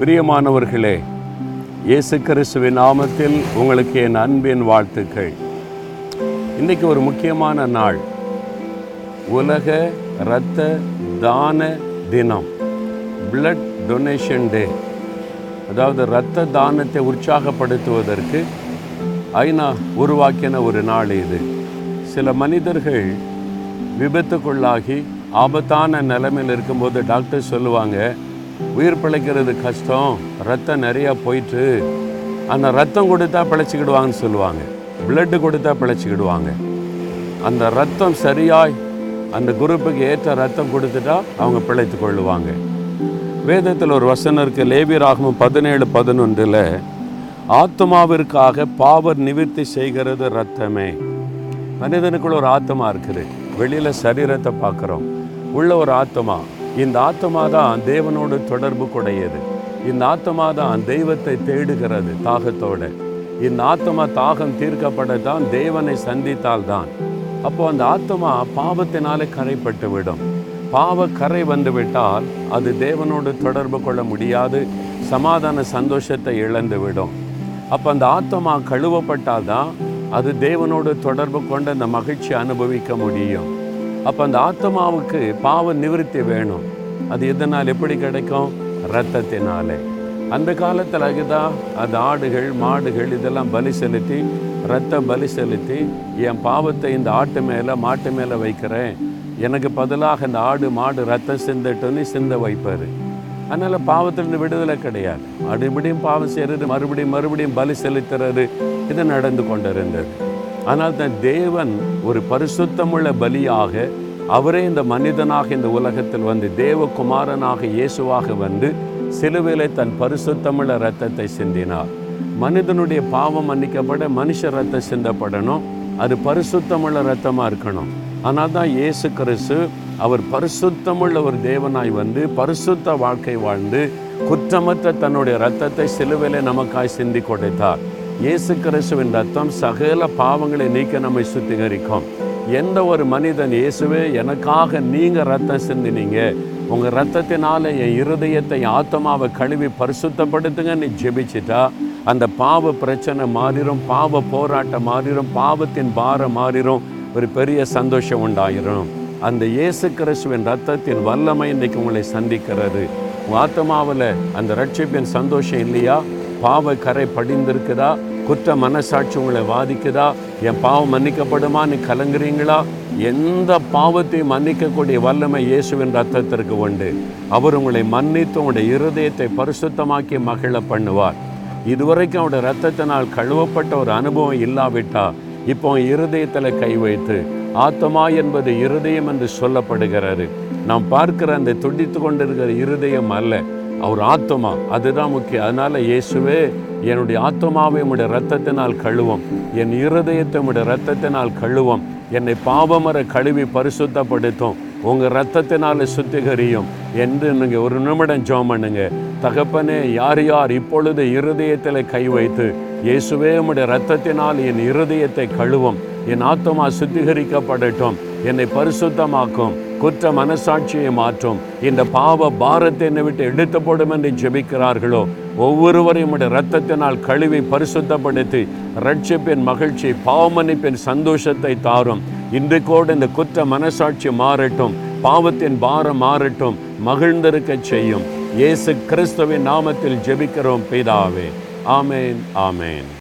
பிரியமானவர்களே இயேசு கிறிஸ்துவின் நாமத்தில் உங்களுக்கு என் அன்பின் வாழ்த்துக்கள். இன்றைக்கு ஒரு முக்கியமான நாள். உலக இரத்த தான தினம். பிளட் டொனேஷன் டே அதாவது இரத்த தானத்தை உற்சாகப்படுத்துவதற்கு ஐநா உருவாக்கின ஒரு நாள் இது. சில மனிதர்கள் விபத்துக்குள்ளாகி ஆபத்தான நிலைமையில் இருக்கும்போது டாக்டர் சொல்லுவாங்க உயிர் பிழைக்கிறது கஷ்டம். ரத்தம் நிறையா போயிட்டு அந்த ரத்தம் கொடுத்தா பிழைச்சிக்கிடுவாங்கன்னு சொல்லுவாங்க. பிளட்டு கொடுத்தா பிழைச்சிக்கிடுவாங்க. அந்த ரத்தம் சரியாய் அந்த குரூப்புக்கு ஏற்ற ரத்தம் கொடுத்துட்டா அவங்க பிழைத்து கொள்ளுவாங்க. வேதத்தில் ஒரு வசனம் இருக்கு லேபியராகமும் பதினேழு பதினொன்றில் ஆத்மாவிற்காக பாவர் நிவிர்த்தி செய்கிறது ரத்தமே மனிதனுக்குள்ள ஒரு ஆத்மா இருக்குது. வெளியில் சரீரத்தை பார்க்குறோம். உள்ள ஒரு ஆத்மா இந்த ஆத்மா தான் தேவனோடு தொடர்பு கொடையது. இந்த ஆத்மா தான் தெய்வத்தை தேடுகிறது தாகத்தோட. இந்த ஆத்மா தாகம் தீர்க்கப்பட தான் தேவனை சந்தித்தால் தான் அப்போ அந்த ஆத்மா பாவத்தினாலே கரைப்பட்டு விடும் பாவ கரை வந்து விட்டால் அது தேவனோடு தொடர்பு கொள்ள முடியாது சமாதான சந்தோஷத்தை இழந்து விடும் அப்போ அந்த ஆத்மா கழுவப்பட்டால் தான் அது தேவனோடு தொடர்பு கொண்டு அந்த மகிழ்ச்சி அனுபவிக்க முடியும். அப்போ அந்த ஆத்மாவுக்கு பாவ நிவிருத்தி வேணும். அது எதனால் எப்படி கிடைக்கும்? ரத்தத்தினாலே அந்த காலத்தில் அதுதான் அது ஆடுகள் மாடுகள் இதெல்லாம் பலி செலுத்தி ரத்த பலி செலுத்தி என் பாவத்தை இந்த ஆட்டு மேலே மாட்டு மேலே வைக்கிறேன். எனக்கு பதிலாக அந்த ஆடு மாடு ரத்தம் சிந்தட்டுன்னு சிந்த வைப்பார். அதனால் பாவத்திலிருந்து விடுதலை கிடையாது. மறுபடியும் பாவம் செய்கிறது மறுபடியும் மறுபடியும் பலி செலுத்துறது இது நடந்து கொண்டிருந்தது. ஆனால் தான் தேவன் ஒரு பரிசுத்தமுள்ள பலியாக அவரே இந்த மனிதனாக இந்த உலகத்தில் வந்து தேவகுமாரனாக இயேசுவாக வந்து சிலுவையிலே தன் பரிசுத்தமுள்ள இரத்தத்தை சிந்தினார். மனிதனுடைய பாவம் மன்னிக்கப்பட மனுஷ ரத்தம் சிந்தப்படணும். அது பரிசுத்தமுள்ள ரத்தமாக இருக்கணும். ஆனால் தான் இயேசு கிறிஸ்து அவர் பரிசுத்தமுள்ள ஒரு தேவனாய் வந்து பரிசுத்த வாழ்க்கை வாழ்ந்து குற்றமற்ற தன்னுடைய ரத்தத்தை சிலுவையிலே நமக்காய் சிந்தி கொடுத்தார். இயேசு கிறிஸ்துவின் ரத்தம் சகல பாவங்களை நீக்க நம்மை சுத்திகரிக்கும். எந்த ஒரு மனிதன் இயேசுவே எனக்காக நீங்கள் ரத்தம் சிந்தினீங்க. உங்கள் ரத்தத்தினால என் இருதயத்தை ஆத்மாவை கழுவி பரிசுத்தப்படுத்துங்க நீ ஜெபிச்சிட்டா. அந்த பாவ பிரச்சனை மாறிடும் பாவ போராட்டம் மாறிடும் பாவத்தின் பாரம் மாறிடும் ஒரு பெரிய சந்தோஷம் உண்டாயிரும். அந்த இயேசு கிறிஸ்துவின் ரத்தத்தின் வல்லமை இன்னைக்கு உங்களை சந்திக்கிறது. உங்கள் ஆத்மாவில் அந்த ரட்சிப்பின் சந்தோஷம் இல்லையா? பாவ கரை படிந்திருக்குதா? குற்ற மனசாட்சி உங்களை வாதிக்குதா? என் பாவம் மன்னிக்கப்படுமான்னு கலங்குறீங்களா? எந்த பாவத்தையும் மன்னிக்கக்கூடிய வல்லமை இயேசுவின் ரத்தத்திற்கு உண்டு. அவர் உங்களை மன்னித்து உங்களுடைய இருதயத்தை பரிசுத்தமாக்கி மகிழ பண்ணுவார். இதுவரைக்கும் அவருடைய ரத்தத்தினால் கழுவப்பட்ட ஒரு அனுபவம் இல்லாவிட்டா இப்போ இருதயத்தில் கை வைத்து ஆத்மா என்பது இருதயம் என்று சொல்லப்படுகிறது. நாம் பார்க்கிற அந்த துடித்து கொண்டிருக்கிற இருதயம் அல்ல. அவர் ஆத்மா அதுதான் முக்கியம். அதனால் இயேசுவே என்னுடைய ஆத்மாவை உடைய ரத்தத்தினால் கழுவோம். என் இருதயத்தை உடைய ரத்தத்தினால் கழுவோம். என்னை பாவமர கழுவி பரிசுத்தப்படுத்தும். உங்கள் ரத்தத்தினால் சுத்திகரியும் என்று நீங்கள் ஒரு நிமிடம் ஜோம் பண்ணுங்க. தகப்பனே யார் யார் இப்பொழுது இருதயத்தில் கை வைத்து இயேசுவே உம்முடைய ரத்தத்தினால் என் இருதயத்தை கழுவும். என் ஆத்மா சுத்திகரிக்கப்படட்டும். என்னை பரிசுத்தமாக்கும் குற்ற மனசாட்சியை மாற்றும். இந்த பாவ பாரத்தை என்னை விட்டு எடுத்து போடும் என்று ஜெபிக்கிறார்களோ? ஒவ்வொருவரையும் ரத்தத்தினால் கழுவி பரிசுத்தப்படுத்தி ரட்சிப்பின் மகிழ்ச்சி பாவமன்னிப்பின் சந்தோஷத்தை தாரும். இன்றைக்கோடு இந்த குற்ற மனசாட்சி மாறட்டும் பாவத்தின் பாரம் மாறட்டும் மகிழ்ந்திருக்க செய்யும். இயேசு கிறிஸ்துவின் நாமத்தில் ஜெபிக்கிறோம் பிதாவே. ஆமேன் ஆமேன்.